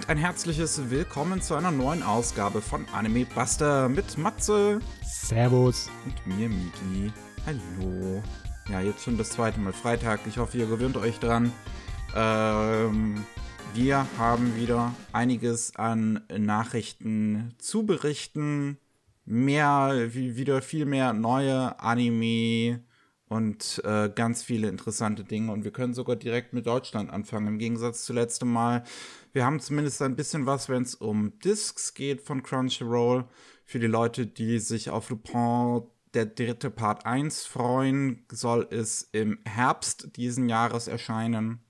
und ein herzliches Willkommen zu einer neuen Ausgabe von Anime Buster mit Matze. Servus. Und mir, Miki. Hallo. Ja, jetzt schon das zweite Mal Freitag. Ich hoffe, ihr gewöhnt euch dran. Ähm, wir haben wieder einiges an Nachrichten zu berichten. Mehr, wieder viel mehr neue Anime und äh, ganz viele interessante Dinge. Und wir können sogar direkt mit Deutschland anfangen, im Gegensatz zu letztem Mal. Wir haben zumindest ein bisschen was, wenn es um Discs geht von Crunchyroll. Für die Leute, die sich auf Lupin der dritte Part 1 freuen, soll es im Herbst diesen Jahres erscheinen.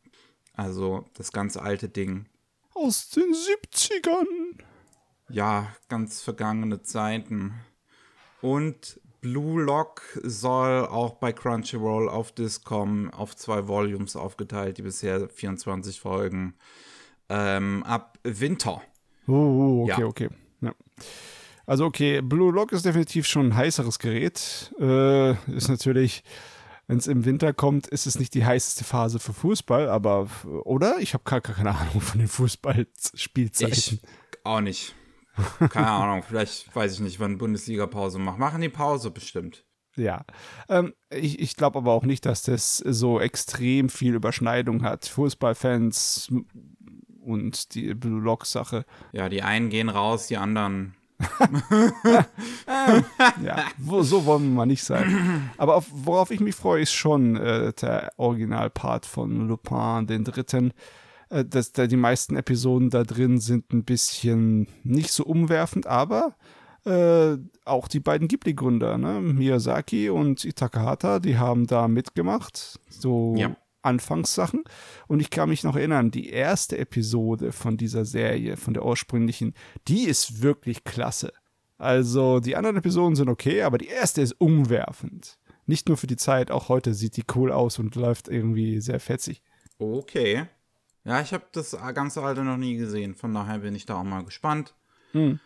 Also das ganz alte Ding. Aus den 70ern. Ja, ganz vergangene Zeiten. Und Blue Lock soll auch bei Crunchyroll auf Discom auf zwei Volumes aufgeteilt, die bisher 24 Folgen ähm, ab Winter. Oh, okay, ja. okay. Ja. Also okay, Blue Lock ist definitiv schon ein heißeres Gerät. Äh, ist natürlich, wenn es im Winter kommt, ist es nicht die heißeste Phase für Fußball, aber oder? Ich habe gar, gar keine Ahnung von den Fußballspielzeiten. Ich auch nicht. Keine Ahnung, vielleicht weiß ich nicht, wann Bundesliga Pause macht. Machen die Pause bestimmt. Ja, ähm, ich, ich glaube aber auch nicht, dass das so extrem viel Überschneidung hat. Fußballfans und die Blue Lock Sache. Ja, die einen gehen raus, die anderen. ja, so wollen wir mal nicht sein. Aber auf, worauf ich mich freue, ist schon äh, der Originalpart von Lupin, den dritten. Äh, dass da die meisten Episoden da drin sind ein bisschen nicht so umwerfend, aber äh, auch die beiden Ghibli-Gründer, ne? Miyazaki und Itakahata, die haben da mitgemacht. So ja. Anfangssachen. Und ich kann mich noch erinnern, die erste Episode von dieser Serie, von der ursprünglichen, die ist wirklich klasse. Also die anderen Episoden sind okay, aber die erste ist umwerfend. Nicht nur für die Zeit, auch heute sieht die cool aus und läuft irgendwie sehr fetzig. Okay. Ja, ich habe das ganze Alte noch nie gesehen, von daher bin ich da auch mal gespannt. Hm.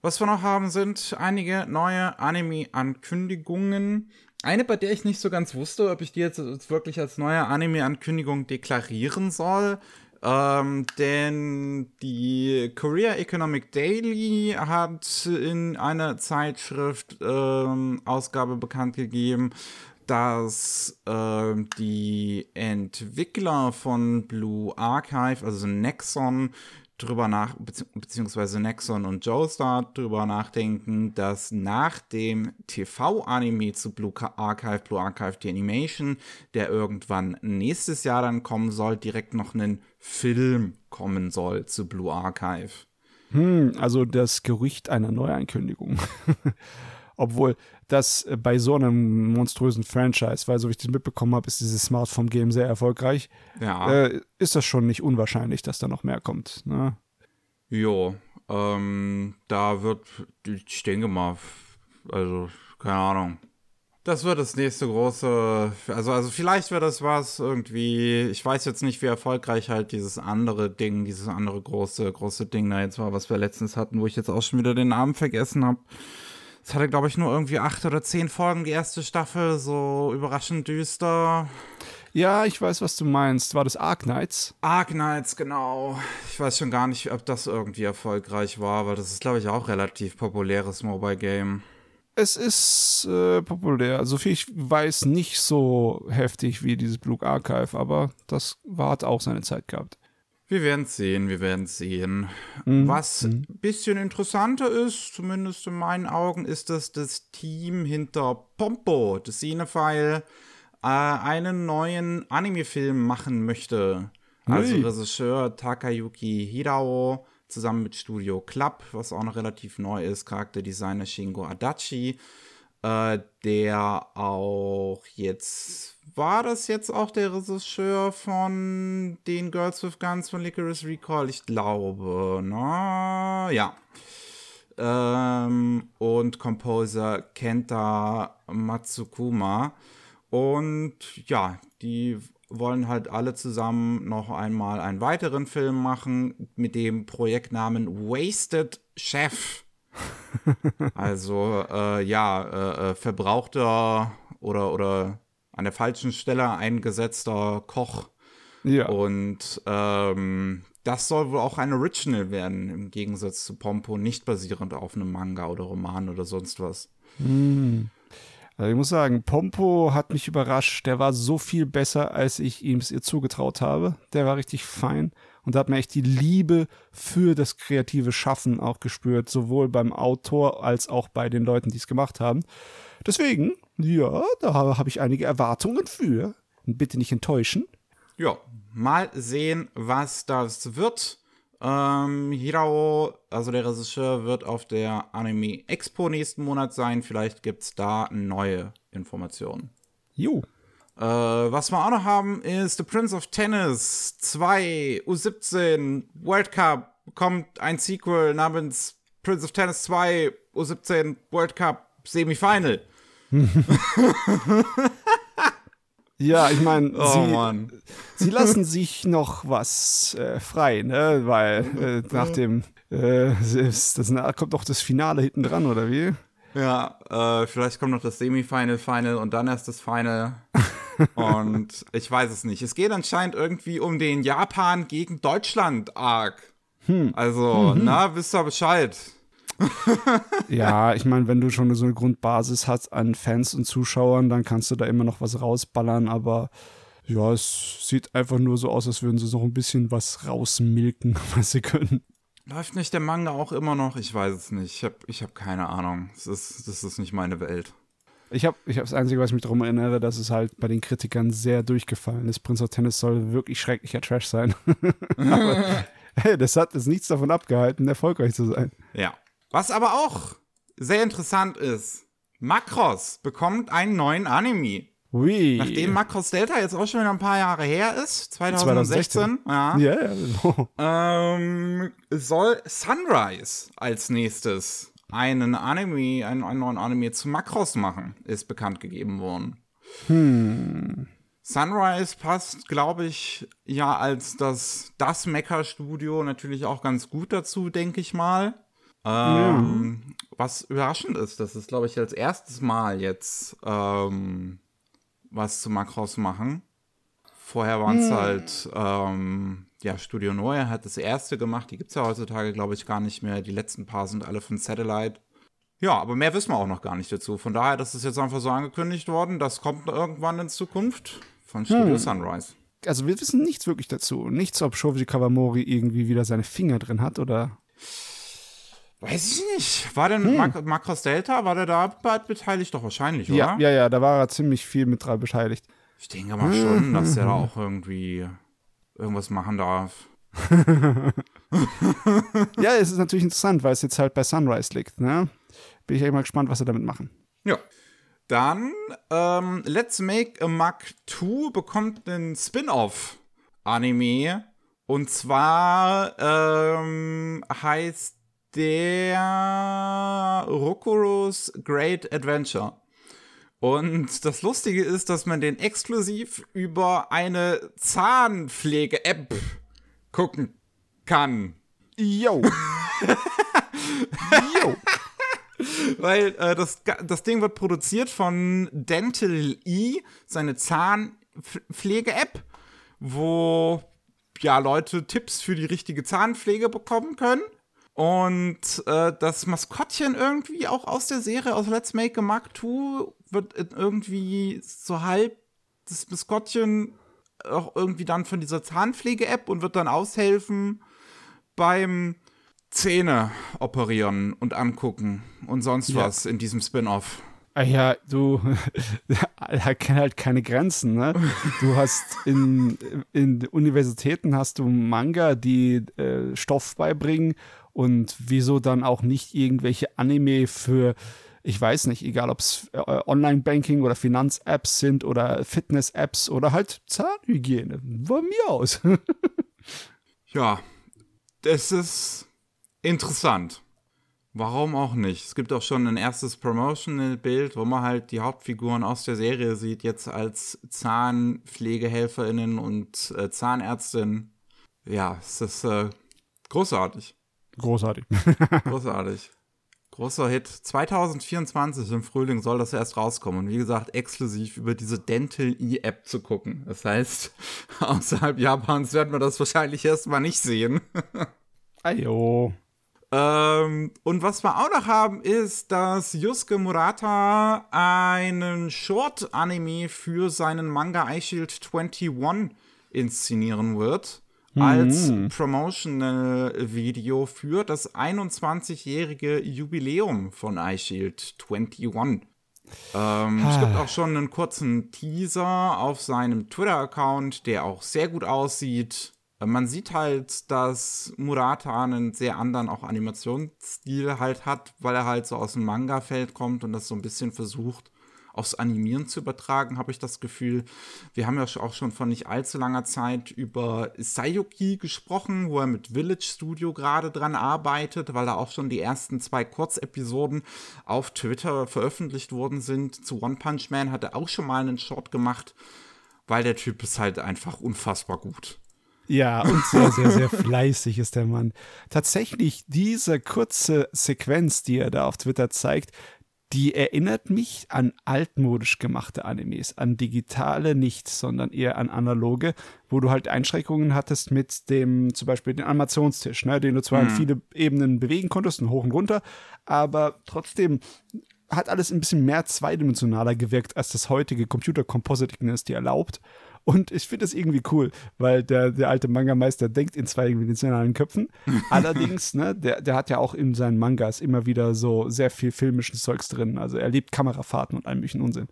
Was wir noch haben, sind einige neue Anime-Ankündigungen. Eine, bei der ich nicht so ganz wusste, ob ich die jetzt wirklich als neue Anime-Ankündigung deklarieren soll. Ähm, denn die Korea Economic Daily hat in einer Zeitschrift ähm, Ausgabe bekannt gegeben, dass äh, die Entwickler von Blue Archive, also Nexon, drüber nach, beziehungsweise Nexon und Joestar drüber nachdenken, dass nach dem TV-Anime zu Blue Archive, Blue Archive die Animation, der irgendwann nächstes Jahr dann kommen soll, direkt noch einen Film kommen soll zu Blue Archive. Hm, also das Gerücht einer Neuankündigung. Obwohl das äh, bei so einem monströsen Franchise, weil so wie ich das mitbekommen habe, ist dieses Smartphone-Game sehr erfolgreich. Ja. Äh, ist das schon nicht unwahrscheinlich, dass da noch mehr kommt. Ne? Jo, ähm, da wird, ich denke mal, also, keine Ahnung. Das wird das nächste große, also, also vielleicht wird das was irgendwie, ich weiß jetzt nicht, wie erfolgreich halt dieses andere Ding, dieses andere große, große Ding da jetzt war, was wir letztens hatten, wo ich jetzt auch schon wieder den Namen vergessen habe. Es hatte, glaube ich, nur irgendwie acht oder zehn Folgen, die erste Staffel, so überraschend düster. Ja, ich weiß, was du meinst. War das Ark Knights? Ark Knights, genau. Ich weiß schon gar nicht, ob das irgendwie erfolgreich war, weil das ist, glaube ich, auch relativ populäres Mobile Game. Es ist äh, populär. Also viel ich weiß, nicht so heftig wie dieses Blue Archive, aber das war, hat auch seine Zeit gehabt. Wir werden sehen, wir werden sehen. Mhm. Was ein mhm. bisschen interessanter ist, zumindest in meinen Augen, ist, dass das Team hinter Pompo, das Cinephile, äh, einen neuen Anime-Film machen möchte. Also hey. Regisseur Takayuki Hirao zusammen mit Studio Club, was auch noch relativ neu ist, Charakterdesigner Shingo Adachi, äh, der auch jetzt war das jetzt auch der Regisseur von den Girls with Guns von Licorice Recall? Ich glaube, na ja. Ähm, und Composer Kenta Matsukuma. Und ja, die wollen halt alle zusammen noch einmal einen weiteren Film machen mit dem Projektnamen Wasted Chef. also äh, ja, äh, äh, verbrauchter oder oder an der falschen Stelle eingesetzter Koch. Ja. Und ähm, das soll wohl auch ein Original werden, im Gegensatz zu Pompo, nicht basierend auf einem Manga oder Roman oder sonst was. Hm. Also ich muss sagen, Pompo hat mich überrascht. Der war so viel besser, als ich ihm es ihr zugetraut habe. Der war richtig fein und da hat man echt die Liebe für das kreative Schaffen auch gespürt, sowohl beim Autor als auch bei den Leuten, die es gemacht haben. Deswegen, ja, da habe ich einige Erwartungen für. Bitte nicht enttäuschen. Ja, mal sehen, was das wird. Ähm, Hirao, also der Regisseur, wird auf der Anime Expo nächsten Monat sein. Vielleicht gibt es da neue Informationen. Jo. Äh, was wir auch noch haben, ist The Prince of Tennis 2 U17 World Cup. Kommt ein Sequel namens Prince of Tennis 2 U17 World Cup Semifinal. Ja, ich meine, oh, sie, sie, lassen sich noch was äh, frei, ne? Weil äh, nach dem äh, das, das, kommt doch das Finale hinten dran, oder wie? Ja, äh, vielleicht kommt noch das Semifinal, Final und dann erst das Final. und ich weiß es nicht. Es geht anscheinend irgendwie um den Japan gegen Deutschland Arc. Hm. Also, mhm. na, wisst ihr Bescheid ja, ich meine, wenn du schon so eine Grundbasis hast an Fans und Zuschauern, dann kannst du da immer noch was rausballern, aber ja, es sieht einfach nur so aus, als würden sie noch ein bisschen was rausmilken, was sie können. Läuft nicht der Manga auch immer noch? Ich weiß es nicht. Ich habe ich hab keine Ahnung. Das ist, das ist nicht meine Welt. Ich habe ich hab das Einzige, was ich mich darum erinnere, dass es halt bei den Kritikern sehr durchgefallen ist. Prince of Tennis soll wirklich schrecklicher Trash sein. Aber hey, das hat es nichts davon abgehalten, erfolgreich zu sein. Ja, was aber auch sehr interessant ist, Macross bekommt einen neuen Anime. Ui. Nachdem Macross Delta jetzt auch schon wieder ein paar Jahre her ist, 2016, 2016. ja, ja, ja. Ähm, soll Sunrise als nächstes einen Anime, einen, einen neuen Anime zu Macross machen, ist bekannt gegeben worden. Hm. Sunrise passt, glaube ich, ja als das, das Mecha-Studio natürlich auch ganz gut dazu, denke ich mal. Ähm, ja. Was überraschend ist, dass es, glaube ich, als erstes Mal jetzt ähm, was zu Macross machen. Vorher waren es hm. halt, ähm, ja, Studio Neue hat das erste gemacht. Die gibt es ja heutzutage, glaube ich, gar nicht mehr. Die letzten paar sind alle von Satellite. Ja, aber mehr wissen wir auch noch gar nicht dazu. Von daher, das ist jetzt einfach so angekündigt worden. Das kommt irgendwann in Zukunft von Studio hm. Sunrise. Also wir wissen nichts wirklich dazu. Nichts, ob Shoji Kawamori irgendwie wieder seine Finger drin hat oder Weiß ich nicht. War denn hm. Makros Delta, war der da beteiligt? Doch wahrscheinlich, oder? Ja, ja, ja, da war er ziemlich viel mit dran beteiligt. Ich denke mal schon, dass der da auch irgendwie irgendwas machen darf. ja, es ist natürlich interessant, weil es jetzt halt bei Sunrise liegt, ne? Bin ich echt mal gespannt, was sie damit machen. Ja. Dann, ähm, Let's Make a Mac 2 bekommt einen Spin-off-Anime. Und zwar ähm, heißt der Rokuros Great Adventure. Und das Lustige ist, dass man den exklusiv über eine Zahnpflege-App gucken kann. Yo. Yo. Weil äh, das, das Ding wird produziert von Dental E, seine Zahnpflege-App, wo ja Leute Tipps für die richtige Zahnpflege bekommen können. Und äh, das Maskottchen irgendwie auch aus der Serie, aus Let's Make a Mark 2, wird irgendwie so halb das Maskottchen auch irgendwie dann von dieser Zahnpflege-App und wird dann aushelfen beim Zähne operieren und angucken und sonst ja. was in diesem Spin-off. Ah ja, du, er kennt halt keine Grenzen, ne? Du hast in, in Universitäten hast du Manga, die äh, Stoff beibringen und wieso dann auch nicht irgendwelche Anime für, ich weiß nicht, egal ob es äh, Online-Banking oder Finanz-Apps sind oder Fitness-Apps oder halt Zahnhygiene. Von mir aus. ja, das ist interessant. Warum auch nicht? Es gibt auch schon ein erstes Promotional-Bild, wo man halt die Hauptfiguren aus der Serie sieht, jetzt als ZahnpflegehelferInnen und äh, Zahnärztin. Ja, es ist äh, großartig. Großartig. Großartig. Großer Hit. 2024 im Frühling soll das erst rauskommen. Und wie gesagt, exklusiv über diese Dental E-App zu gucken. Das heißt, außerhalb Japans werden wir das wahrscheinlich erstmal nicht sehen. Ayo. Ähm, und was wir auch noch haben, ist, dass Yusuke Murata einen Short-Anime für seinen Manga iShield 21 inszenieren wird. Als Mhm. Promotional-Video für das 21-jährige Jubiläum von iShield 21. Ähm, es gibt auch schon einen kurzen Teaser auf seinem Twitter-Account, der auch sehr gut aussieht. Äh, Man sieht halt, dass Murata einen sehr anderen auch Animationsstil halt hat, weil er halt so aus dem Manga-Feld kommt und das so ein bisschen versucht, aufs Animieren zu übertragen, habe ich das Gefühl. Wir haben ja auch schon vor nicht allzu langer Zeit über Sayuki gesprochen, wo er mit Village Studio gerade dran arbeitet, weil da auch schon die ersten zwei Kurzepisoden auf Twitter veröffentlicht worden sind. Zu One Punch Man hat er auch schon mal einen Short gemacht, weil der Typ ist halt einfach unfassbar gut. Ja, und sehr, sehr, sehr fleißig ist der Mann. Tatsächlich, diese kurze Sequenz, die er da auf Twitter zeigt, die erinnert mich an altmodisch gemachte Animes, an digitale nicht, sondern eher an analoge, wo du halt Einschränkungen hattest mit dem, zum Beispiel den Animationstisch, ne, den du zwar in viele Ebenen bewegen konntest, und hoch und runter, aber trotzdem hat alles ein bisschen mehr zweidimensionaler gewirkt, als das heutige Computer-Compositing es dir erlaubt. Und ich finde es irgendwie cool, weil der, der alte Manga-Meister denkt in zweidimensionalen Köpfen. Allerdings, ne, der, der hat ja auch in seinen Mangas immer wieder so sehr viel filmischen Zeugs drin. Also er liebt Kamerafahrten und all möglichen Unsinn.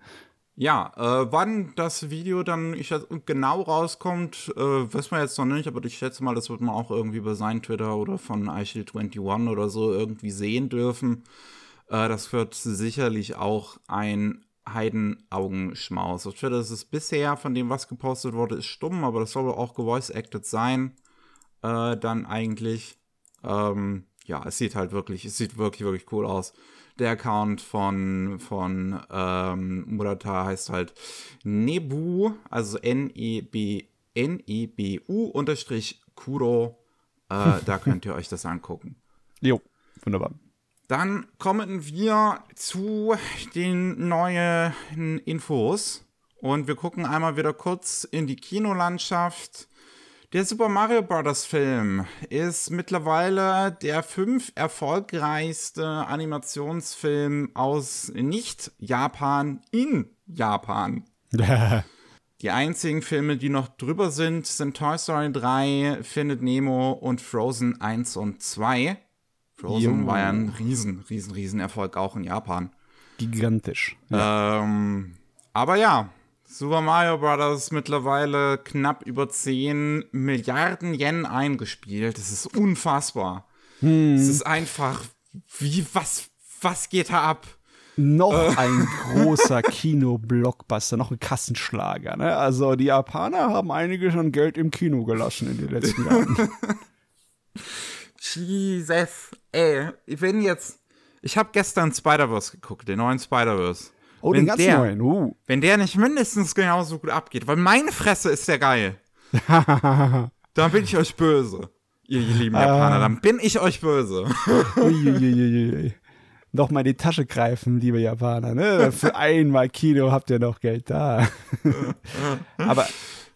Ja, äh, wann das Video dann ich, genau rauskommt, äh, wissen wir jetzt noch nicht, aber ich schätze mal, das wird man auch irgendwie über sein Twitter oder von iShield21 oder so irgendwie sehen dürfen. Äh, das wird sicherlich auch ein Heidenaugenschmaus. Twitter ist es bisher, von dem, was gepostet wurde, ist stumm, aber das soll auch gevoice-acted sein. Äh, dann eigentlich. Ähm, ja, es sieht halt wirklich, es sieht wirklich, wirklich cool aus. Der Account von, von ähm, Murata heißt halt Nebu, also N-E-B, N-E-B-U unterstrich Kuro. Äh, da könnt ihr euch das angucken. Jo, wunderbar. Dann kommen wir zu den neuen Infos. Und wir gucken einmal wieder kurz in die Kinolandschaft. Der Super Mario Bros. Film ist mittlerweile der fünf erfolgreichste Animationsfilm aus Nicht-Japan in Japan. Die einzigen Filme, die noch drüber sind, sind Toy Story 3, Findet Nemo und Frozen 1 und 2. Frozen Jo. war ja ein riesen, riesen, riesen Erfolg auch in Japan. Gigantisch. Ähm, aber ja, Super Mario Bros. mittlerweile knapp über 10 Milliarden Yen eingespielt. Das ist unfassbar. Es ist einfach, wie, was, was geht da ab? Noch ein großer Kino-Blockbuster, noch ein Kassenschlager. Ne? Also die Japaner haben einige schon Geld im Kino gelassen in den letzten Jahren. Jesus, ey, wenn jetzt, ich habe gestern Spider-Verse geguckt, den neuen Spider-Verse. Oh, Wenn den ganz der- neuen. Uh. Wenn der nicht mindestens genauso gut abgeht, weil meine Fresse ist der geil. dann bin ich euch böse. Ihr lieben Japaner, dann bin ich euch böse. Uiuiuiui. Noch mal in die Tasche greifen, liebe Japaner. Ne? Für einmal Kino habt ihr noch Geld da. Aber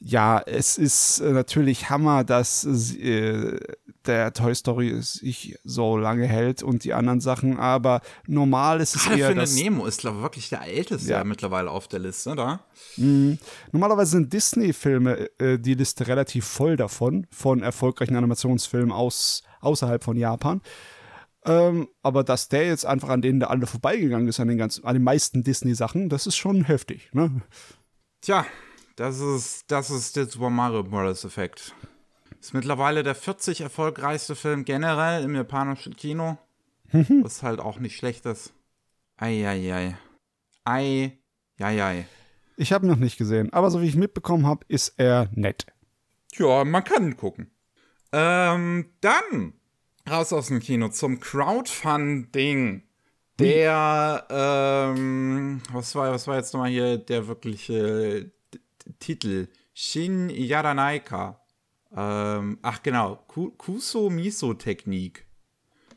ja, es ist äh, natürlich Hammer, dass äh, der Toy Story sich so lange hält und die anderen Sachen. Aber normal ist es Gerade eher Findet. Nemo ist, glaube ich, wirklich der älteste Ja. mittlerweile auf der Liste, da? Normalerweise sind Disney-Filme äh, die Liste relativ voll davon, von erfolgreichen Animationsfilmen aus, außerhalb von Japan. Ähm, aber dass der jetzt einfach an denen da alle vorbeigegangen ist, an den, ganzen, an den meisten Disney-Sachen, das ist schon heftig. Ne? Tja, das ist, das ist der Super Mario Bros. Effekt. Ist mittlerweile der 40 erfolgreichste Film generell im japanischen Kino. was halt auch nicht schlecht ist. Eieiei. Ei, ei, ei. Ich habe ihn noch nicht gesehen, aber so wie ich mitbekommen habe, ist er nett. Ja, man kann ihn gucken. Ähm, dann raus aus dem Kino zum Crowdfunding. Der, ähm, was war, was war jetzt nochmal hier der wirkliche Titel? Shin Yaranaika. Ähm, ach genau, Ku Kuso Miso Technik.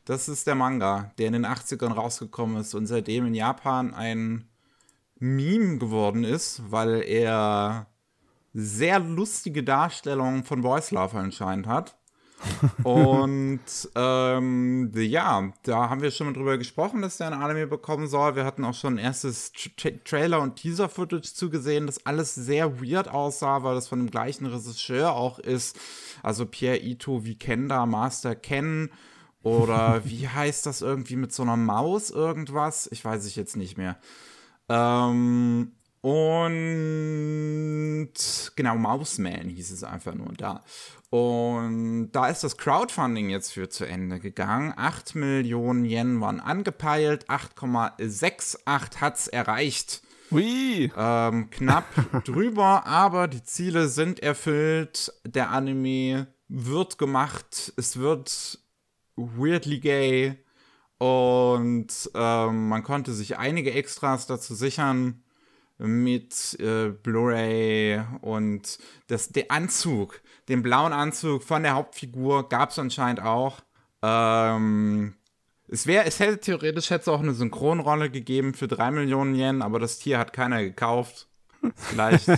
Das ist der Manga, der in den 80ern rausgekommen ist und seitdem in Japan ein Meme geworden ist, weil er sehr lustige Darstellungen von Voice Love anscheinend hat. Und ähm, ja, da haben wir schon mal drüber gesprochen, dass der ein Anime bekommen soll. Wir hatten auch schon ein erstes Tra Trailer und Teaser-Footage zugesehen, das alles sehr weird aussah, weil das von dem gleichen Regisseur auch ist. Also Pierre Ito wie Kenda, Master Ken. Oder wie heißt das irgendwie mit so einer Maus irgendwas? Ich weiß es jetzt nicht mehr. Ähm, und genau, Mouseman hieß es einfach nur da. Und da ist das Crowdfunding jetzt für zu Ende gegangen. 8 Millionen Yen waren angepeilt, 8,68 hat es erreicht. Ui. Ähm, knapp drüber, aber die Ziele sind erfüllt. Der Anime wird gemacht. Es wird weirdly gay. Und ähm, man konnte sich einige Extras dazu sichern mit äh, Blu-ray und das, der Anzug, den blauen Anzug von der Hauptfigur gab es anscheinend auch. Ähm, es, wär, es hätte theoretisch hätte auch eine Synchronrolle gegeben für 3 Millionen Yen, aber das Tier hat keiner gekauft. Vielleicht,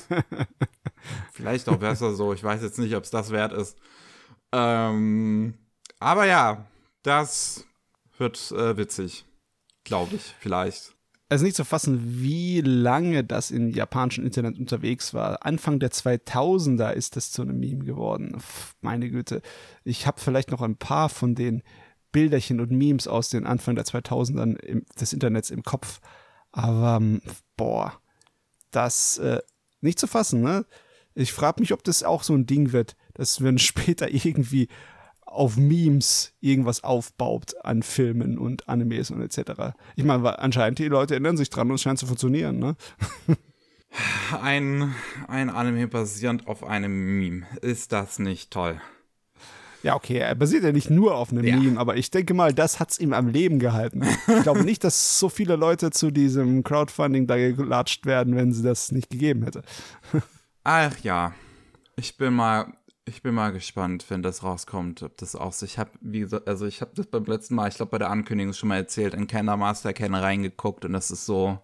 vielleicht auch besser so. Ich weiß jetzt nicht, ob es das wert ist. Ähm, aber ja, das wird äh, witzig. Glaube ich, vielleicht es ist nicht zu fassen, wie lange das im japanischen Internet unterwegs war. Anfang der 2000er ist das zu einem Meme geworden. Pff, meine Güte. Ich habe vielleicht noch ein paar von den Bilderchen und Memes aus den Anfang der 2000ern im, des Internets im Kopf. Aber, boah, das äh, nicht zu fassen, ne? Ich frage mich, ob das auch so ein Ding wird, dass wenn später irgendwie auf Memes irgendwas aufbaut an Filmen und Animes und etc. Ich meine, anscheinend die Leute erinnern sich dran und es scheint zu funktionieren, ne? Ein, ein Anime basierend auf einem Meme. Ist das nicht toll? Ja, okay, er basiert ja nicht nur auf einem ja. Meme, aber ich denke mal, das hat es ihm am Leben gehalten. Ich glaube nicht, dass so viele Leute zu diesem Crowdfunding da gelatscht werden, wenn sie das nicht gegeben hätte. Ach ja, ich bin mal ich bin mal gespannt, wenn das rauskommt, ob das auch so. Ich habe, wie gesagt, also ich habe das beim letzten Mal, ich glaube bei der Ankündigung schon mal erzählt, in Kenner Master Ken reingeguckt und das ist so,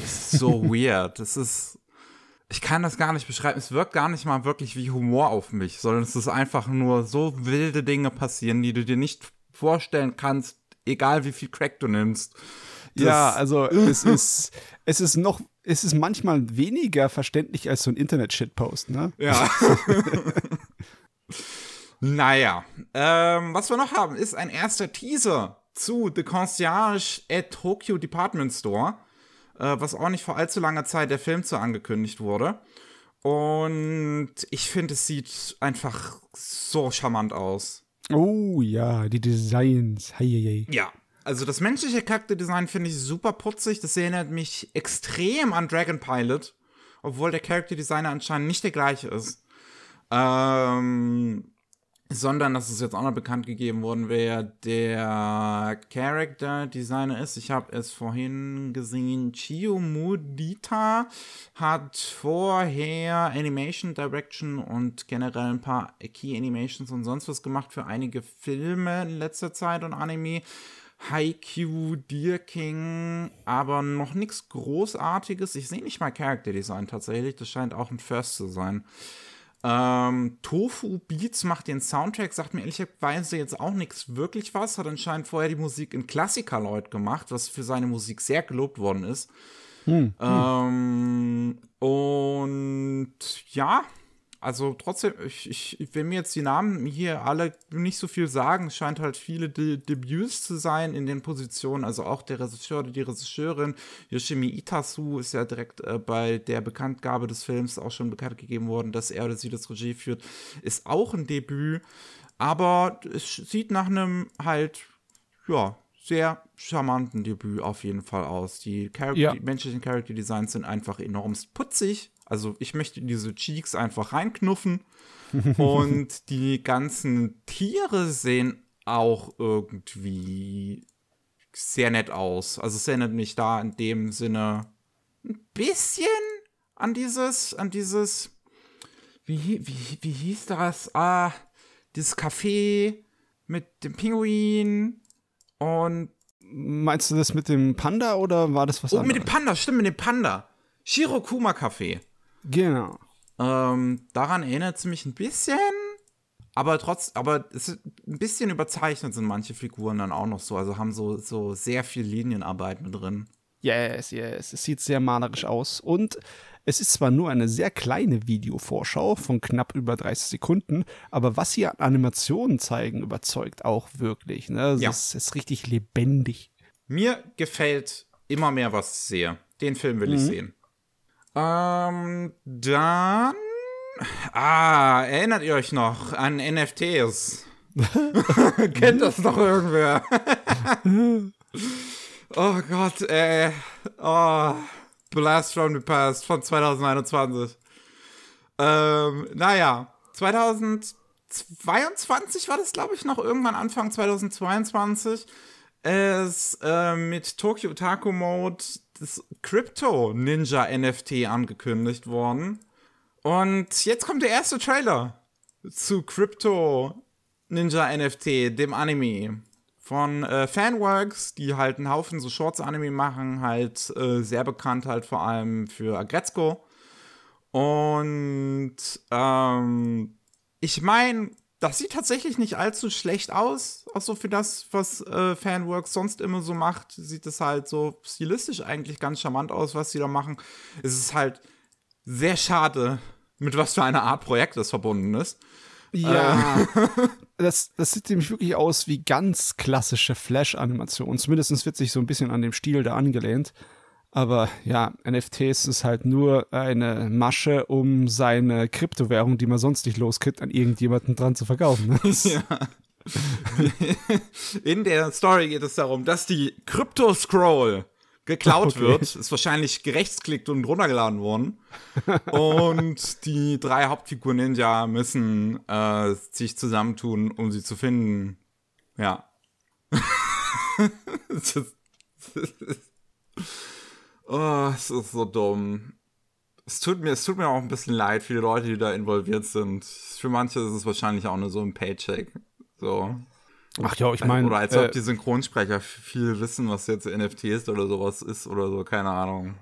das ist so weird. Das ist, ich kann das gar nicht beschreiben. Es wirkt gar nicht mal wirklich wie Humor auf mich, sondern es ist einfach nur so wilde Dinge passieren, die du dir nicht vorstellen kannst, egal wie viel Crack du nimmst. Das ja, also es ist, es ist noch es ist manchmal weniger verständlich als so ein Internet-Shitpost, ne? Ja. naja, ähm, was wir noch haben, ist ein erster Teaser zu The Concierge at Tokyo Department Store, äh, was auch nicht vor allzu langer Zeit der Film zu angekündigt wurde. Und ich finde, es sieht einfach so charmant aus. Oh ja, die Designs. Hey, hey. Ja, also das menschliche Charakterdesign finde ich super putzig. Das erinnert mich extrem an Dragon Pilot, obwohl der Charakterdesigner anscheinend nicht der gleiche ist. Ähm, sondern dass es jetzt auch noch bekannt gegeben worden, wer der Character Designer ist. Ich habe es vorhin gesehen. Chio Mudita hat vorher Animation Direction und generell ein paar Key Animations und sonst was gemacht für einige Filme in letzter Zeit und Anime. Haikyuu, Deer King, aber noch nichts Großartiges. Ich sehe nicht mal Character Design tatsächlich. Das scheint auch ein First zu sein. Ähm, Tofu Beats macht den Soundtrack, sagt mir ehrlicherweise jetzt auch nichts wirklich was. Hat anscheinend vorher die Musik in Klassiker Lloyd gemacht, was für seine Musik sehr gelobt worden ist. Hm, hm. Ähm, und ja, also trotzdem, ich, ich, ich will mir jetzt die Namen hier alle nicht so viel sagen. Es scheint halt viele De Debüts zu sein in den Positionen. Also auch der Regisseur oder die Regisseurin Yoshimi Itasu ist ja direkt äh, bei der Bekanntgabe des Films auch schon bekannt gegeben worden, dass er oder sie das Regie führt. Ist auch ein Debüt. Aber es sieht nach einem halt, ja, sehr charmanten Debüt auf jeden Fall aus. Die, Char ja. die menschlichen Character Designs sind einfach enormst putzig also ich möchte diese Cheeks einfach reinknuffen. und die ganzen Tiere sehen auch irgendwie sehr nett aus. Also es erinnert mich da in dem Sinne ein bisschen an dieses, an dieses, wie, wie, wie hieß das? Ah, dieses Café mit dem Pinguin Und Meinst du das mit dem Panda oder war das was oh, anderes? mit dem Panda, stimmt, mit dem Panda. Shirokuma Café. Genau. Ähm, daran erinnert es mich ein bisschen, aber trotz, aber es ist ein bisschen überzeichnet sind manche Figuren dann auch noch so, also haben so, so sehr viel Linienarbeit mit drin. Yes, yes. Es sieht sehr malerisch aus. Und es ist zwar nur eine sehr kleine Videovorschau von knapp über 30 Sekunden, aber was sie an Animationen zeigen, überzeugt auch wirklich. Ne? Es Ja. ist, ist richtig lebendig. Mir gefällt immer mehr, was ich sehe. Den Film will ich sehen. Ähm, dann. Ah, erinnert ihr euch noch an NFTs? Kennt das noch irgendwer? oh Gott, ey. Oh, Blast from the Past von 2021. Ähm, naja, 2022 war das, glaube ich, noch irgendwann Anfang 2022 ist äh, mit Tokyo Otaku Mode das Crypto Ninja NFT angekündigt worden. Und jetzt kommt der erste Trailer zu Crypto Ninja NFT, dem Anime. Von äh, Fanworks, die halt einen Haufen so Shorts-Anime machen, halt äh, sehr bekannt halt vor allem für Agretzko. Und ähm, ich meine, das sieht tatsächlich nicht allzu schlecht aus. Auch so für das, was äh, Fanworks sonst immer so macht, sieht es halt so stilistisch eigentlich ganz charmant aus, was sie da machen. Es ist halt sehr schade, mit was für einer Art Projekt das verbunden ist. Ja. das, das sieht nämlich wirklich aus wie ganz klassische Flash-Animationen. Zumindest wird sich so ein bisschen an dem Stil da angelehnt. Aber ja, NFTs ist halt nur eine Masche, um seine Kryptowährung, die man sonst nicht loskriegt, an irgendjemanden dran zu verkaufen. Ja. In der Story geht es darum, dass die Crypto Scroll geklaut Okay. wird. Ist wahrscheinlich gerechtsklickt und runtergeladen worden. und die drei Hauptfiguren Ninja müssen äh, sich zusammentun, um sie zu finden. Ja. Das das ist- oh, es ist so dumm. Es tut, mir, es tut mir auch ein bisschen leid für die Leute, die da involviert sind. Für manche ist es wahrscheinlich auch nur so ein Paycheck. So. Ach ja, ich meine, oder als ob äh, die Synchronsprecher viel wissen, was jetzt NFTs oder sowas ist oder so, keine Ahnung.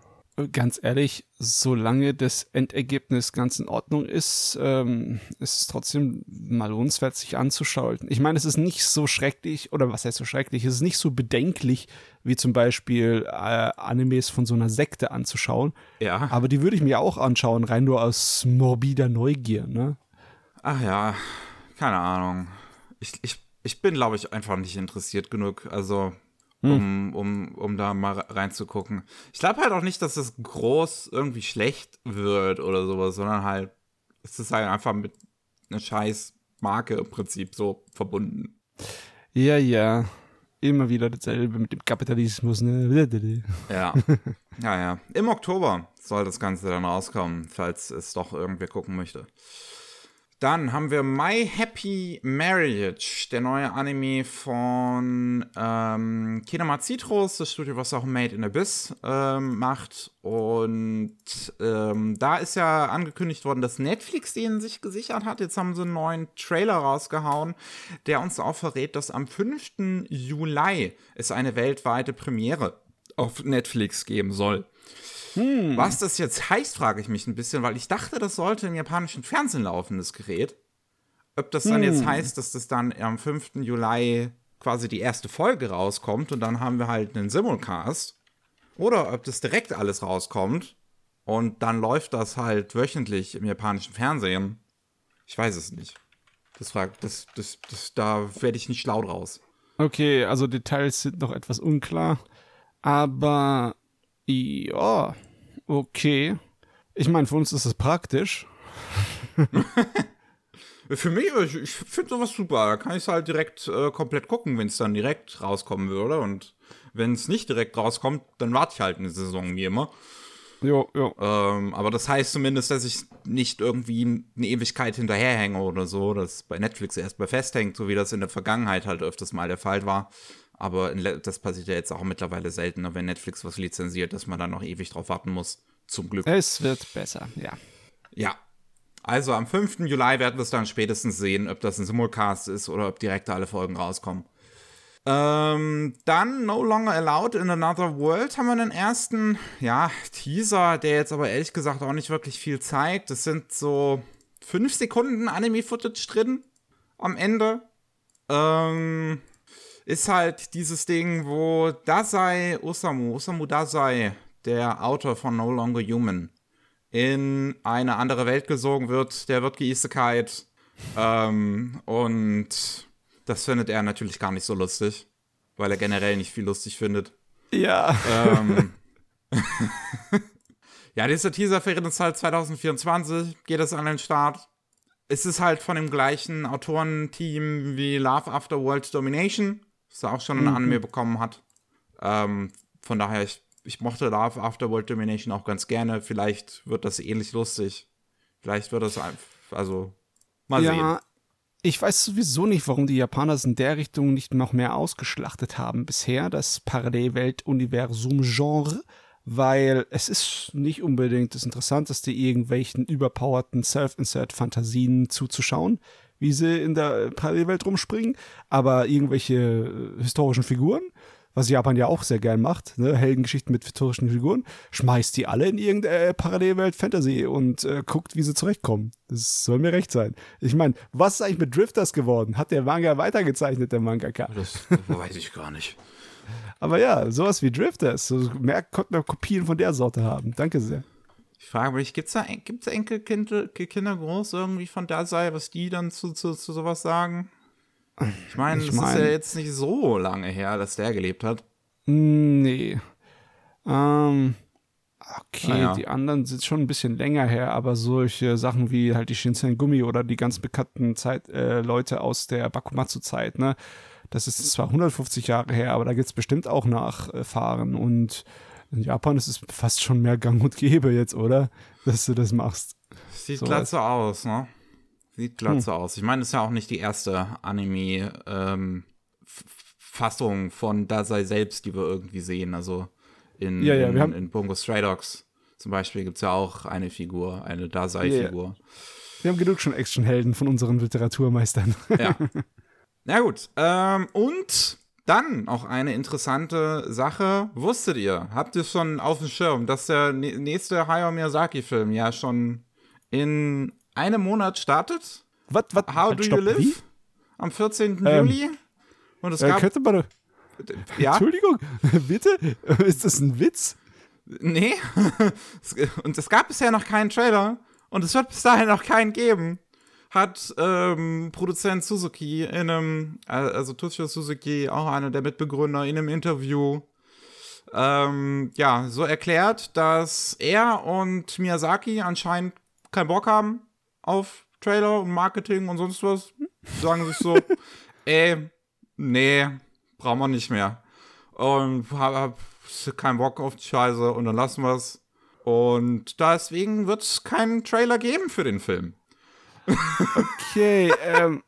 Ganz ehrlich, solange das Endergebnis ganz in Ordnung ist, ähm, ist es trotzdem mal lohnenswert, sich anzuschauen. Ich meine, es ist nicht so schrecklich, oder was heißt so schrecklich, es ist nicht so bedenklich, wie zum Beispiel äh, Animes von so einer Sekte anzuschauen. Ja. Aber die würde ich mir auch anschauen, rein nur aus morbider Neugier, ne? Ach ja, keine Ahnung. Ich, ich, ich bin, glaube ich, einfach nicht interessiert genug, also um, um, um da mal reinzugucken. Ich glaube halt auch nicht, dass es groß irgendwie schlecht wird oder sowas, sondern halt, es ist halt einfach mit einer scheiß Marke im Prinzip so verbunden. Ja, ja. Immer wieder dasselbe mit dem Kapitalismus, ne? Ja. ja, ja. Im Oktober soll das Ganze dann rauskommen, falls es doch irgendwer gucken möchte. Dann haben wir My Happy Marriage, der neue Anime von ähm, Kinema Citrus, das Studio, was auch Made in Abyss ähm, macht. Und ähm, da ist ja angekündigt worden, dass Netflix den sich gesichert hat. Jetzt haben sie einen neuen Trailer rausgehauen, der uns auch verrät, dass am 5. Juli es eine weltweite Premiere auf Netflix geben soll. Was das jetzt heißt, frage ich mich ein bisschen, weil ich dachte, das sollte im japanischen Fernsehen laufen, das Gerät. Ob das dann jetzt heißt, dass das dann am 5. Juli quasi die erste Folge rauskommt und dann haben wir halt einen Simulcast. Oder ob das direkt alles rauskommt und dann läuft das halt wöchentlich im japanischen Fernsehen. Ich weiß es nicht. Das fragt, das, das, das, da werde ich nicht schlau draus. Okay, also Details sind noch etwas unklar. Aber ja, okay. Ich meine, für uns ist es praktisch. Für mich, ich, ich finde sowas super. Da kann ich es halt direkt äh, komplett gucken, wenn es dann direkt rauskommen würde. Und wenn es nicht direkt rauskommt, dann warte ich halt eine Saison wie immer. Jo, jo. Ähm, aber das heißt zumindest, dass ich nicht irgendwie eine Ewigkeit hinterherhänge oder so, dass bei Netflix erst mal festhängt, so wie das in der Vergangenheit halt öfters mal der Fall war. Aber das passiert ja jetzt auch mittlerweile seltener, wenn Netflix was lizenziert, dass man dann noch ewig drauf warten muss. Zum Glück. Es wird besser, ja. Ja. Also am 5. Juli werden wir es dann spätestens sehen, ob das ein Simulcast ist oder ob direkt alle Folgen rauskommen. Ähm, dann No Longer Allowed in Another World haben wir einen ersten, ja, Teaser, der jetzt aber ehrlich gesagt auch nicht wirklich viel zeigt. Das sind so fünf Sekunden Anime-Footage drin am Ende. Ähm, ist halt dieses Ding, wo Dasai Osamu, Osamu Dasai, der Autor von No Longer Human, in eine andere Welt gesogen wird. Der wird geisekait. Ähm, und das findet er natürlich gar nicht so lustig, weil er generell nicht viel lustig findet. Ja. Ähm, ja, dieser Teaser für ist halt 2024, geht es an den Start. Es ist halt von dem gleichen Autorenteam wie Love After World Domination, das er auch schon ein mhm. Anime bekommen hat. Ähm, von daher, ich, ich mochte Love After World Domination auch ganz gerne. Vielleicht wird das ähnlich lustig. Vielleicht wird das einfach, also mal ja, sehen. Ich weiß sowieso nicht, warum die Japaner es in der Richtung nicht noch mehr ausgeschlachtet haben bisher, das Parallelwelt-Universum-Genre, weil es ist nicht unbedingt das Interessanteste, irgendwelchen überpowerten Self-Insert-Fantasien zuzuschauen, wie sie in der Parallelwelt rumspringen, aber irgendwelche historischen Figuren was Japan ja auch sehr gern macht, ne? Heldengeschichten mit historischen Figuren, schmeißt die alle in irgendeine Parallelwelt Fantasy und äh, guckt, wie sie zurechtkommen. Das soll mir recht sein. Ich meine, was ist eigentlich mit Drifters geworden? Hat der Manga weitergezeichnet, der Mangaka? Das weiß ich gar nicht. Aber ja, sowas wie Drifters, so mehr konnten wir Kopien von der Sorte haben. Danke sehr. Ich frage mich, gibt es da gibt's Enkelkinder Kinder groß irgendwie von da sei, was die dann zu, zu, zu sowas sagen? Ich meine, es mein, ist ja jetzt nicht so lange her, dass der gelebt hat. Nee. Ähm, okay, naja. die anderen sind schon ein bisschen länger her, aber solche Sachen wie halt die Shinsen Gummi oder die ganz bekannten Zeit, äh, Leute aus der Bakumatsu-Zeit, ne? Das ist zwar 150 Jahre her, aber da gibt es bestimmt auch Nachfahren. Und in Japan ist es fast schon mehr gang und gäbe jetzt, oder? Dass du das machst. Sieht so glatt so aus, ne? Sieht glatt hm. so aus. Ich meine, es ist ja auch nicht die erste Anime-Fassung ähm, von Dasei selbst, die wir irgendwie sehen. Also in, ja, ja, in, haben, in Bungo Stray Dogs zum Beispiel gibt es ja auch eine Figur, eine Dasei-Figur. Yeah. Wir haben genug schon Actionhelden von unseren Literaturmeistern. ja. Na gut. Ähm, und dann auch eine interessante Sache. Wusstet ihr, habt ihr schon auf dem Schirm, dass der nächste Hayao Miyazaki-Film ja schon in einem Monat startet. Was? How do stopp, you live? Wie? Am 14. Ähm, Juli. Und es äh, gab. Könnte man, ja? Entschuldigung, bitte? Ist das ein Witz? Nee. und es gab bisher noch keinen Trailer. Und es wird bis dahin noch keinen geben. Hat ähm, Produzent Suzuki in einem, also Toshio Suzuki, auch einer der Mitbegründer, in einem Interview ähm, ja, so erklärt, dass er und Miyazaki anscheinend keinen Bock haben auf Trailer und Marketing und sonst was. Sagen sich so, ey, nee, brauchen wir nicht mehr. Und hab, hab keinen Bock auf die Scheiße und dann lassen wir es. Und deswegen wird es keinen Trailer geben für den Film. Okay, ähm.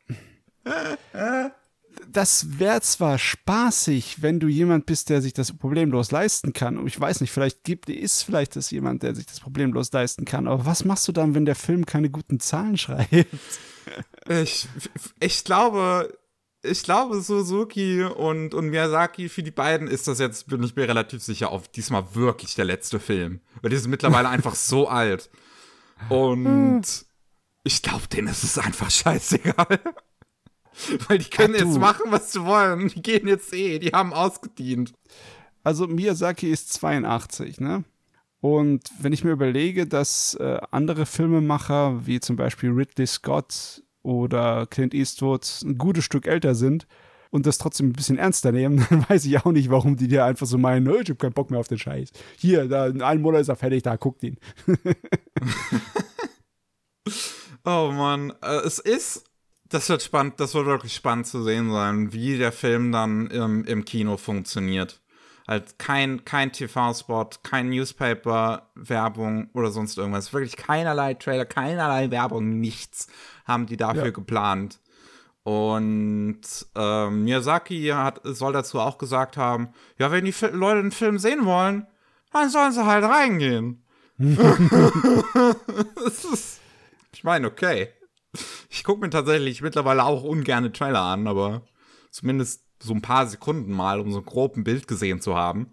das wäre zwar spaßig, wenn du jemand bist, der sich das problemlos leisten kann. Und ich weiß nicht, vielleicht gibt ist vielleicht das jemand, der sich das problemlos leisten kann. Aber was machst du dann, wenn der Film keine guten Zahlen schreibt? Ich, ich glaube, ich glaube, Suzuki und, und Miyazaki, für die beiden ist das jetzt, bin ich mir relativ sicher, auf diesmal wirklich der letzte Film. Weil die sind mittlerweile einfach so alt. Und ich glaube, denen ist es einfach scheißegal. Weil die können Ach, jetzt machen, was sie wollen. Die gehen jetzt eh, die haben ausgedient. Also Miyazaki ist 82, ne? Und wenn ich mir überlege, dass äh, andere Filmemacher, wie zum Beispiel Ridley Scott oder Clint Eastwood, ein gutes Stück älter sind und das trotzdem ein bisschen ernster nehmen, dann weiß ich auch nicht, warum die dir einfach so meinen, ich hab keinen Bock mehr auf den Scheiß. Hier, da, in einem Monat ist er fertig, da, guckt ihn. oh Mann, äh, es ist das wird spannend, das wird wirklich spannend zu sehen sein, wie der Film dann im, im Kino funktioniert. Halt kein, kein TV-Spot, kein Newspaper-Werbung oder sonst irgendwas. Wirklich keinerlei Trailer, keinerlei Werbung, nichts haben die dafür ja. geplant. Und ähm, Miyazaki hat, soll dazu auch gesagt haben, ja, wenn die F Leute den Film sehen wollen, dann sollen sie halt reingehen. ist, ich meine, okay. Ich gucke mir tatsächlich mittlerweile auch ungerne Trailer an, aber zumindest so ein paar Sekunden mal, um so ein groben Bild gesehen zu haben.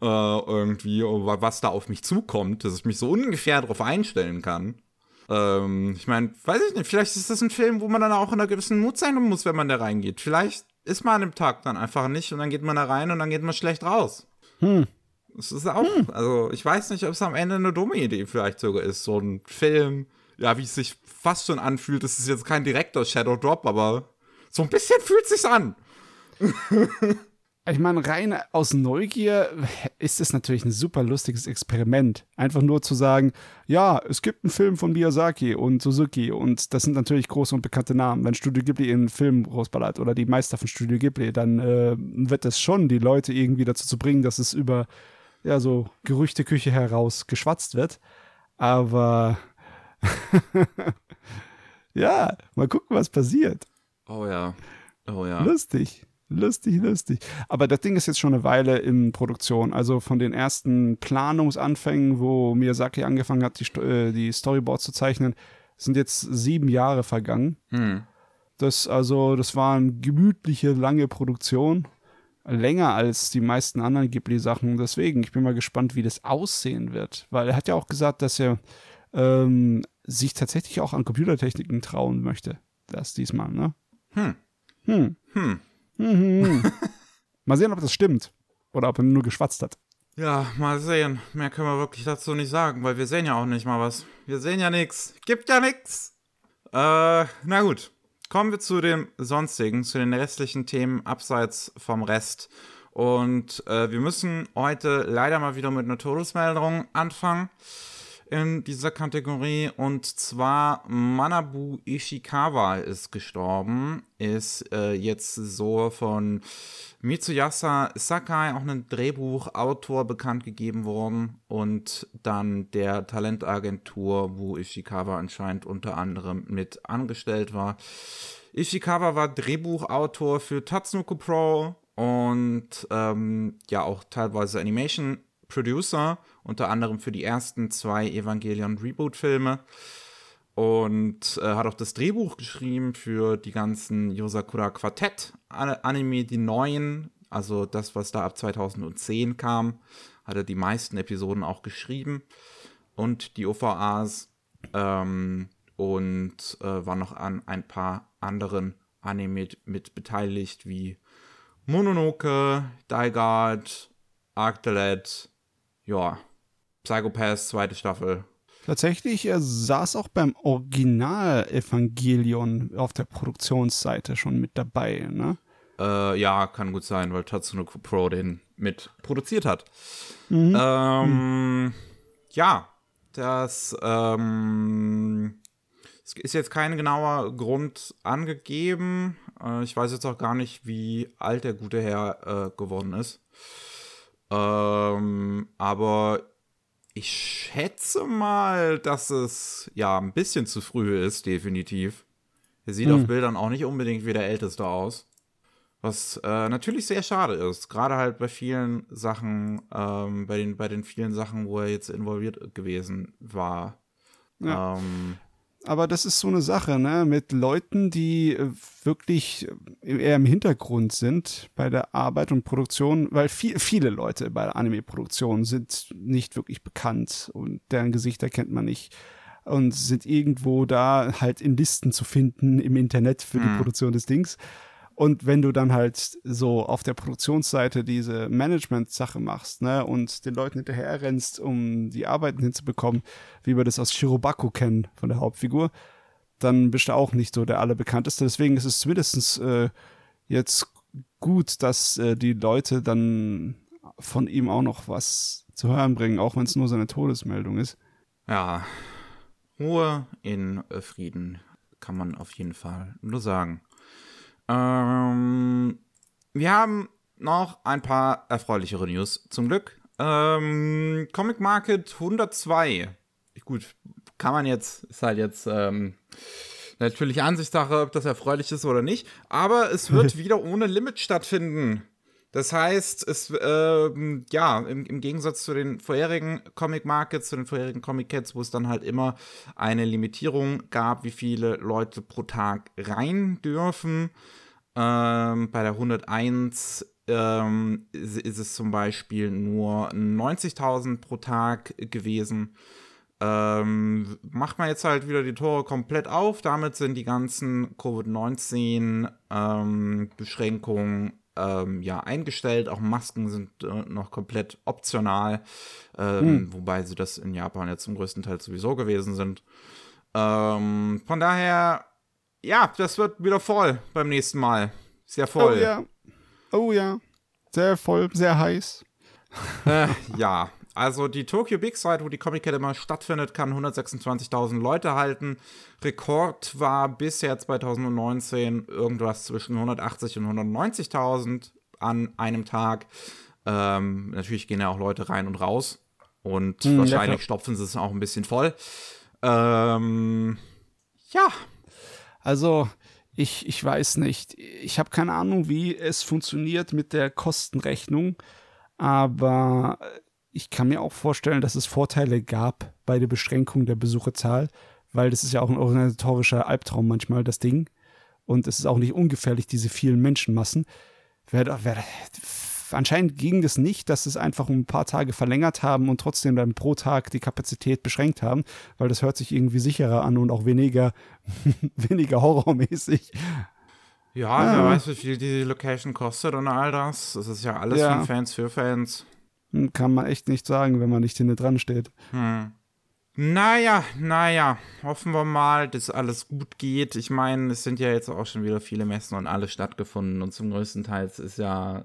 Äh, irgendwie, was da auf mich zukommt, dass ich mich so ungefähr darauf einstellen kann. Ähm, ich meine, weiß ich nicht, vielleicht ist das ein Film, wo man dann auch in einer gewissen Mut sein muss, wenn man da reingeht. Vielleicht ist man an dem Tag dann einfach nicht und dann geht man da rein und dann geht man schlecht raus. Hm. Das ist auch, hm. also ich weiß nicht, ob es am Ende eine dumme Idee vielleicht sogar ist, so ein Film, ja, wie es sich fast schon anfühlt, das ist jetzt kein direkter Shadow Drop, aber so ein bisschen fühlt es sich an. Ich meine, rein aus Neugier ist es natürlich ein super lustiges Experiment. Einfach nur zu sagen, ja, es gibt einen Film von Miyazaki und Suzuki und das sind natürlich große und bekannte Namen. Wenn Studio Ghibli einen Film rausballert oder die Meister von Studio Ghibli, dann äh, wird es schon die Leute irgendwie dazu zu bringen, dass es über ja, so Gerüchteküche heraus geschwatzt wird. Aber ja, mal gucken, was passiert. Oh ja. Oh ja. Lustig. Lustig, lustig. Aber das Ding ist jetzt schon eine Weile in Produktion. Also von den ersten Planungsanfängen, wo Miyazaki angefangen hat, die, äh, die Storyboards zu zeichnen, sind jetzt sieben Jahre vergangen. Hm. Das, also, das war eine gemütliche, lange Produktion. Länger als die meisten anderen Ghibli-Sachen. Deswegen, ich bin mal gespannt, wie das aussehen wird. Weil er hat ja auch gesagt, dass er ähm, sich tatsächlich auch an Computertechniken trauen möchte. Das diesmal, ne? Hm. Hm. Hm. Mhm. mal sehen, ob das stimmt. Oder ob er nur geschwatzt hat. Ja, mal sehen. Mehr können wir wirklich dazu nicht sagen, weil wir sehen ja auch nicht mal was. Wir sehen ja nichts. Gibt ja nichts. Äh, na gut. Kommen wir zu den sonstigen, zu den restlichen Themen abseits vom Rest. Und äh, wir müssen heute leider mal wieder mit einer Todesmeldung anfangen in dieser Kategorie. Und zwar Manabu Ishikawa ist gestorben. Ist äh, jetzt so von Mitsuyasa Sakai, auch ein Drehbuchautor, bekannt gegeben worden. Und dann der Talentagentur, wo Ishikawa anscheinend unter anderem mit angestellt war. Ishikawa war Drehbuchautor für Tatsunoko Pro und ähm, ja auch teilweise Animation Producer, unter anderem für die ersten zwei Evangelion Reboot-Filme. Und äh, hat auch das Drehbuch geschrieben für die ganzen Yosakura Quartett-Anime, die neuen, also das, was da ab 2010 kam, hat er die meisten Episoden auch geschrieben. Und die OVAs ähm, und äh, war noch an ein paar anderen Anime mit beteiligt, wie Mononoke, Daigard, Arctelet, ja, Psychopaths, zweite Staffel. Tatsächlich, er saß auch beim Original-Evangelion auf der Produktionsseite schon mit dabei, ne? Äh, ja, kann gut sein, weil Tatsunoko Pro den mit produziert hat. Mhm. Ähm, mhm. Ja, das ähm, ist jetzt kein genauer Grund angegeben. Äh, ich weiß jetzt auch gar nicht, wie alt der gute Herr äh, geworden ist. Ähm, aber ich schätze mal, dass es ja ein bisschen zu früh ist, definitiv. Er sieht hm. auf Bildern auch nicht unbedingt wie der Älteste aus. Was äh, natürlich sehr schade ist. Gerade halt bei vielen Sachen, ähm, bei, den, bei den vielen Sachen, wo er jetzt involviert gewesen war. Ja. Ähm, aber das ist so eine Sache, ne, mit Leuten, die äh, wirklich äh, eher im Hintergrund sind bei der Arbeit und Produktion, weil viel, viele Leute bei der Anime-Produktion sind nicht wirklich bekannt und deren Gesichter kennt man nicht und sind irgendwo da halt in Listen zu finden im Internet für die mhm. Produktion des Dings. Und wenn du dann halt so auf der Produktionsseite diese Management-Sache machst, ne, und den Leuten hinterher rennst, um die Arbeiten hinzubekommen, wie wir das aus Shirobako kennen von der Hauptfigur, dann bist du auch nicht so der allerbekannteste. Deswegen ist es zumindest äh, jetzt gut, dass äh, die Leute dann von ihm auch noch was zu hören bringen, auch wenn es nur seine Todesmeldung ist. Ja, Ruhe in Frieden kann man auf jeden Fall nur sagen. Ähm, wir haben noch ein paar erfreulichere News, zum Glück. Ähm, Comic Market 102. Gut, kann man jetzt, ist halt jetzt ähm, natürlich Ansichtssache, ob das erfreulich ist oder nicht. Aber es wird wieder ohne Limit stattfinden. Das heißt, es, äh, ja, im, im, Gegensatz zu den vorherigen Comic Markets, zu den vorherigen Comic Cats, wo es dann halt immer eine Limitierung gab, wie viele Leute pro Tag rein dürfen, Ähm, bei der 101 ähm, ist es zum Beispiel nur 90.000 pro Tag gewesen. Ähm, macht man jetzt halt wieder die Tore komplett auf. Damit sind die ganzen Covid-19-Beschränkungen ähm, ja eingestellt. Auch Masken sind äh, noch komplett optional, ähm, hm. wobei sie das in Japan jetzt zum größten Teil sowieso gewesen sind. Ähm, von daher, ja, das wird wieder voll beim nächsten Mal. Sehr voll. Oh ja. Oh ja. Sehr voll, sehr heiß. Äh, ja. Also die Tokyo Big Side, wo die Comic Con immer stattfindet, kann 126.000 Leute halten. Rekord war bisher 2019 irgendwas zwischen 180 und 190.000 an einem Tag. Ähm, natürlich gehen ja auch Leute rein und raus. Und hm, wahrscheinlich stopfen sie es auch ein bisschen voll. Ähm, ja. Also, ich, ich weiß nicht. Ich habe keine Ahnung, wie es funktioniert mit der Kostenrechnung. Aber ich kann mir auch vorstellen, dass es Vorteile gab bei der Beschränkung der Besucherzahl, weil das ist ja auch ein organisatorischer Albtraum manchmal, das Ding. Und es ist auch nicht ungefährlich, diese vielen Menschenmassen. Wer, wer, anscheinend ging das nicht, dass es einfach um ein paar Tage verlängert haben und trotzdem dann pro Tag die Kapazität beschränkt haben, weil das hört sich irgendwie sicherer an und auch weniger, weniger horrormäßig. Ja, ja, wer weiß, wie viel die Location kostet und all das. Das ist ja alles ja. von Fans für Fans. Hm, kann man echt nicht sagen, wenn man nicht hinten dran steht. Hm. Naja, naja, hoffen wir mal, dass alles gut geht. Ich meine, es sind ja jetzt auch schon wieder viele Messen und alle stattgefunden und zum größten Teil ist ja,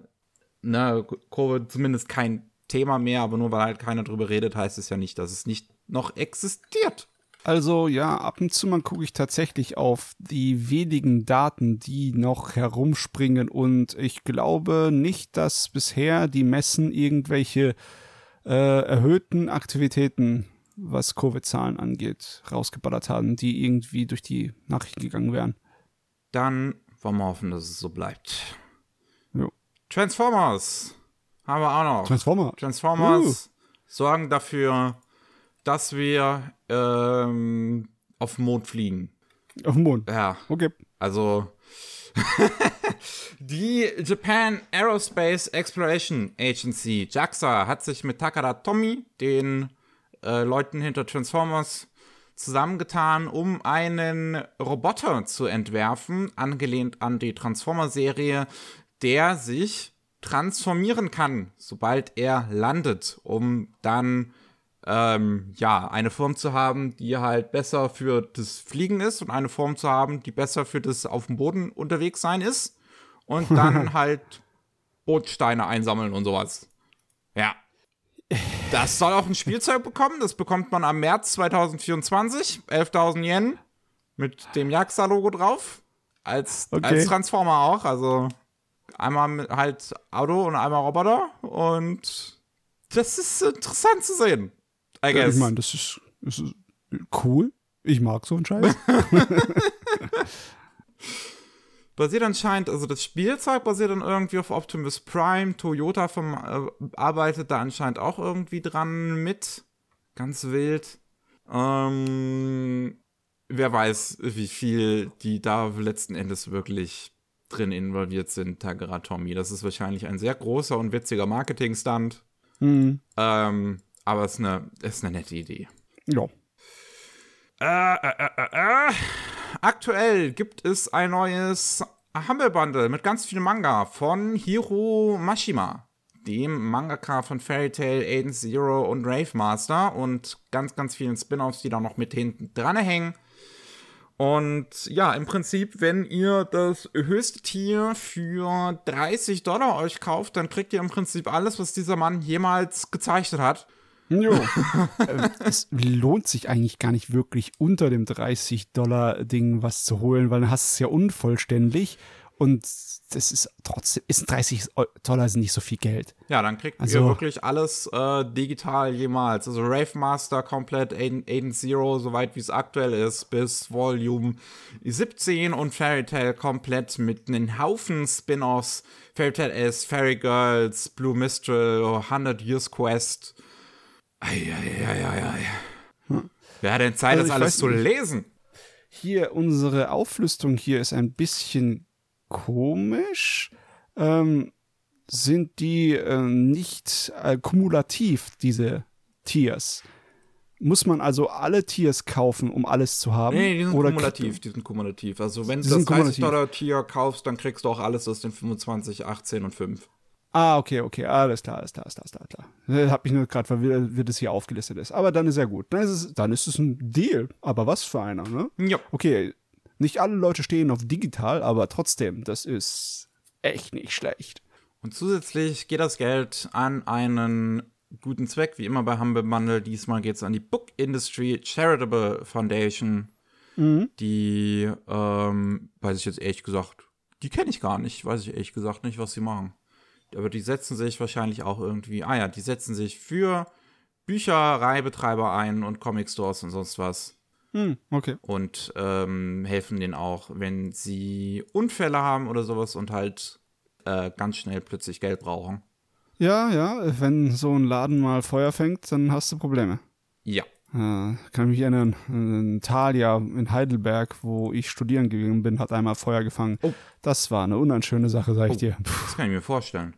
ne, Covid zumindest kein Thema mehr, aber nur weil halt keiner drüber redet, heißt es ja nicht, dass es nicht noch existiert. Also ja, ab und zu mal gucke ich tatsächlich auf die wenigen Daten, die noch herumspringen und ich glaube nicht, dass bisher die Messen irgendwelche äh, erhöhten Aktivitäten, was Covid-Zahlen angeht, rausgeballert haben, die irgendwie durch die Nachrichten gegangen wären. Dann wollen wir hoffen, dass es so bleibt. Transformers haben wir auch noch. Transformer. Transformers uh. sorgen dafür, dass wir ähm, auf den Mond fliegen. Auf den Mond? Ja. Okay. Also. die Japan Aerospace Exploration Agency, JAXA, hat sich mit Takada Tomy, den äh, Leuten hinter Transformers, zusammengetan, um einen Roboter zu entwerfen, angelehnt an die Transformer-Serie, der sich transformieren kann, sobald er landet, um dann ähm, ja, eine Form zu haben, die halt besser für das Fliegen ist und eine Form zu haben, die besser für das auf dem Boden unterwegs sein ist und dann halt Bootsteine einsammeln und sowas. Ja. Das soll auch ein Spielzeug bekommen. Das bekommt man am März 2024. 11.000 Yen mit dem Jaxa-Logo drauf. Als, okay. als Transformer auch. Also einmal mit halt Auto und einmal Roboter. Und das ist interessant zu sehen. I guess. Ich meine, das ist, das ist cool. Ich mag so einen Scheiß. basiert anscheinend, also das Spielzeug basiert dann irgendwie auf Optimus Prime. Toyota vom, äh, arbeitet da anscheinend auch irgendwie dran mit. Ganz wild. Ähm, wer weiß, wie viel die da letzten Endes wirklich drin involviert sind, Tagara Tommy. Das ist wahrscheinlich ein sehr großer und witziger Marketing-Stunt. Mhm. Ähm, aber es ist eine, ist eine nette Idee. Ja. Äh, äh, äh, äh, Aktuell gibt es ein neues Humble Bundle mit ganz viel Manga von Hiro Mashima, dem Mangaka von Fairy Tail, Aiden Zero und Rave Master und ganz, ganz vielen Spin-offs, die da noch mit hinten dran hängen. Und ja, im Prinzip, wenn ihr das höchste Tier für 30 Dollar euch kauft, dann kriegt ihr im Prinzip alles, was dieser Mann jemals gezeichnet hat. Jo. Äh, es lohnt sich eigentlich gar nicht wirklich unter dem 30-Dollar-Ding was zu holen, weil dann hast du es ja unvollständig und das ist trotzdem, ist 30 Dollar sind nicht so viel Geld. Ja, dann kriegt also, ihr wirklich alles äh, digital jemals. Also Rave Master komplett, Aiden, Aiden Zero, soweit wie es aktuell ist, bis Volume 17 und Fairy Tail komplett mit einem Haufen Spin-offs. Fairy Tail S, Fairy Girls, Blue Mistral, 100 Years Quest Eieieiei. Hm. Wer hat denn Zeit, also das alles zu lesen? Hier, unsere Auflistung hier ist ein bisschen komisch. Ähm, sind die äh, nicht äh, kumulativ, diese Tiers? Muss man also alle Tiers kaufen, um alles zu haben? Nee, die sind Oder kumulativ, die sind kumulativ. Also wenn du das sind kumulativ. 30-Dollar-Tier kaufst, dann kriegst du auch alles aus den 25, 18 und 5. Ah, okay, okay, alles klar, alles klar, alles klar, alles klar. Äh, Hab mich nur gerade verwirrt, wie das hier aufgelistet ist. Aber dann ist ja gut. Dann ist es, dann ist es ein Deal. Aber was für einer, ne? Ja. Okay, nicht alle Leute stehen auf digital, aber trotzdem, das ist echt nicht schlecht. Und zusätzlich geht das Geld an einen guten Zweck, wie immer bei Humble Bundle. Diesmal geht es an die Book Industry Charitable Foundation. Die, ähm, weiß ich jetzt ehrlich gesagt, die kenne ich gar nicht. Weiß ich ehrlich gesagt nicht, was sie machen. Aber die setzen sich wahrscheinlich auch irgendwie, ah ja, die setzen sich für Büchereibetreiber ein und Comic Stores und sonst was. Hm, okay. und ähm, helfen denen auch, wenn sie Unfälle haben oder sowas und halt äh, ganz schnell plötzlich Geld brauchen. Ja, ja, wenn so ein Laden mal Feuer fängt, dann hast du Probleme. Ja. Äh, kann mich erinnern, ein Thalia in Heidelberg, wo ich studieren gegangen bin, hat einmal Feuer gefangen. Oh. Das war eine unschöne Sache, sag ich dir. Puh. Das kann ich mir vorstellen.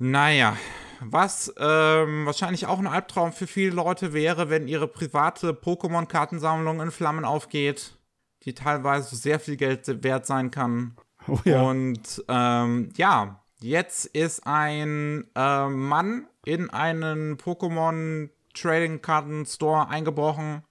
Naja, was ähm, wahrscheinlich auch ein Albtraum für viele Leute wäre, wenn ihre private Pokémon-Kartensammlung in Flammen aufgeht, die teilweise sehr viel Geld wert sein kann. Oh ja. Und ähm, ja, jetzt ist ein äh, Mann in einen Pokémon Trading Karten Store eingebrochen,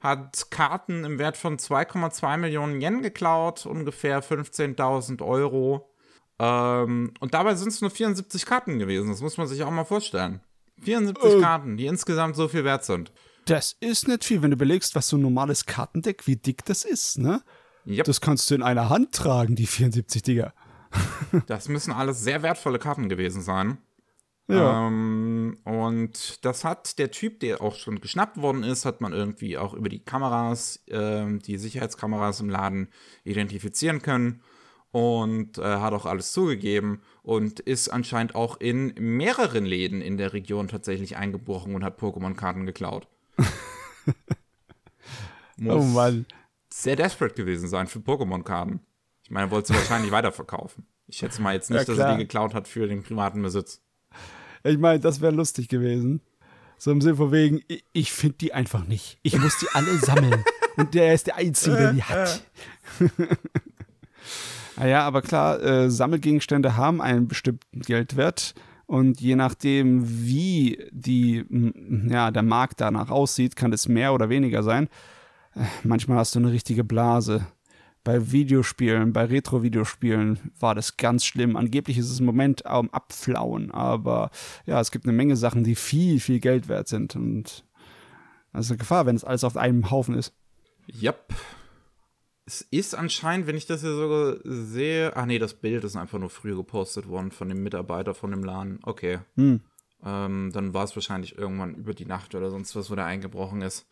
hat Karten im Wert von 2,2 Millionen Yen geklaut, ungefähr 15.000 Euro. Ähm, und dabei sind es nur 74 Karten gewesen, das muss man sich auch mal vorstellen. 74 Äh. Karten, die insgesamt so viel wert sind. Das ist nicht viel, wenn du überlegst, was so ein normales Kartendeck, wie dick das ist, ne? Yep. Das kannst du in einer Hand tragen, die 74 Dinger. Das müssen alles sehr wertvolle Karten gewesen sein. Ja. Ähm, und das hat der Typ, der auch schon geschnappt worden ist, hat man irgendwie auch über die Kameras, ähm, die Sicherheitskameras im Laden identifizieren können und äh, hat auch alles zugegeben und ist anscheinend auch in mehreren Läden in der Region tatsächlich eingebrochen und hat Pokémon-Karten geklaut. Muss oh Mann. sehr desperate gewesen sein für Pokémon-Karten. Ich meine, er wollte sie wahrscheinlich weiterverkaufen. Ich schätze mal jetzt nicht, Ja, dass er die geklaut hat für den privaten Besitz. Ich meine, das wäre lustig gewesen. So im Sinne von wegen, ich, ich finde die einfach nicht. Ich muss die alle sammeln. Und der ist der Einzige, der die hat. Naja, aber klar, äh, Sammelgegenstände haben einen bestimmten Geldwert. Und je nachdem, wie die, ja, der Markt danach aussieht, kann es mehr oder weniger sein. Äh, Manchmal hast du eine richtige Blase. Bei Videospielen, bei Retro-Videospielen war das ganz schlimm. Angeblich ist es im Moment am Abflauen, aber ja, es gibt eine Menge Sachen, die viel, viel Geld wert sind. Und das ist eine Gefahr, wenn es alles auf einem Haufen ist. Yep. Es ist anscheinend, wenn ich das hier so sehe. Ach nee, das Bild ist einfach nur früher gepostet worden von dem Mitarbeiter von dem Laden. Okay. Hm. Ähm, dann war es wahrscheinlich irgendwann über die Nacht oder sonst was, wo der eingebrochen ist.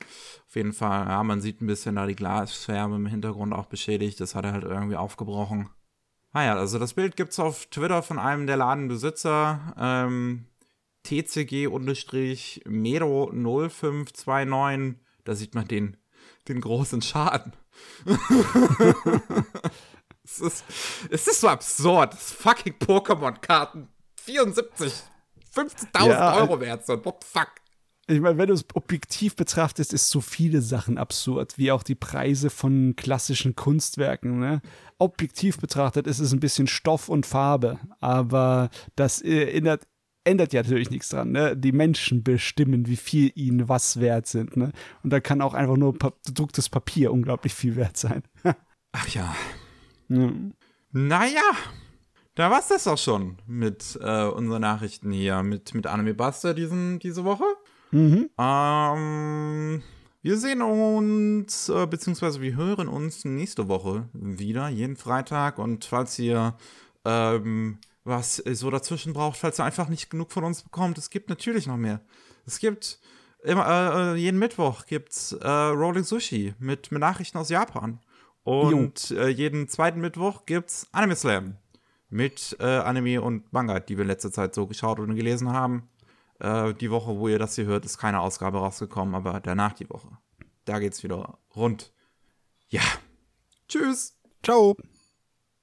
Auf jeden Fall, ja, man sieht ein bisschen da die Glasscherbe im Hintergrund auch beschädigt. Das hat er halt irgendwie aufgebrochen. Ah ja, also das Bild gibt's auf Twitter von einem der Ladenbesitzer. Ähm, TCG-Mero0529. Da sieht man den, den großen Schaden. es, ist, es ist so absurd. Das ist fucking Pokémon-Karten. 74, 15.000 Ja, Euro wert sind. What the fuck? Ich meine, wenn du es objektiv betrachtest, ist so viele Sachen absurd, wie auch die Preise von klassischen Kunstwerken. Ne? Objektiv betrachtet ist es ein bisschen Stoff und Farbe, aber das äh, ändert, ja natürlich nichts dran. Ne? Die Menschen bestimmen, wie viel ihnen was wert sind. Ne? Und da kann auch einfach nur pa gedrucktes Papier unglaublich viel wert sein. Ach ja. ja. Naja, da war's das auch schon mit äh, unseren Nachrichten hier, mit, mit Anime Buster diesen, diese Woche. Mhm. Ähm, wir sehen uns, äh, beziehungsweise wir hören uns nächste Woche wieder, jeden Freitag. Und falls ihr ähm, was so dazwischen braucht, falls ihr einfach nicht genug von uns bekommt, es gibt natürlich noch mehr. Es gibt immer, äh, äh, jeden Mittwoch gibt's äh, Rolling Sushi mit, mit Nachrichten aus Japan. Und äh, jeden zweiten Mittwoch gibt's Anime Slam mit äh, Anime und Manga, die wir in letzter Zeit so geschaut und gelesen haben. Äh, die Woche, wo ihr das hier hört, ist keine Ausgabe rausgekommen, aber danach die Woche. Da geht's wieder rund. Ja. Tschüss. Ciao.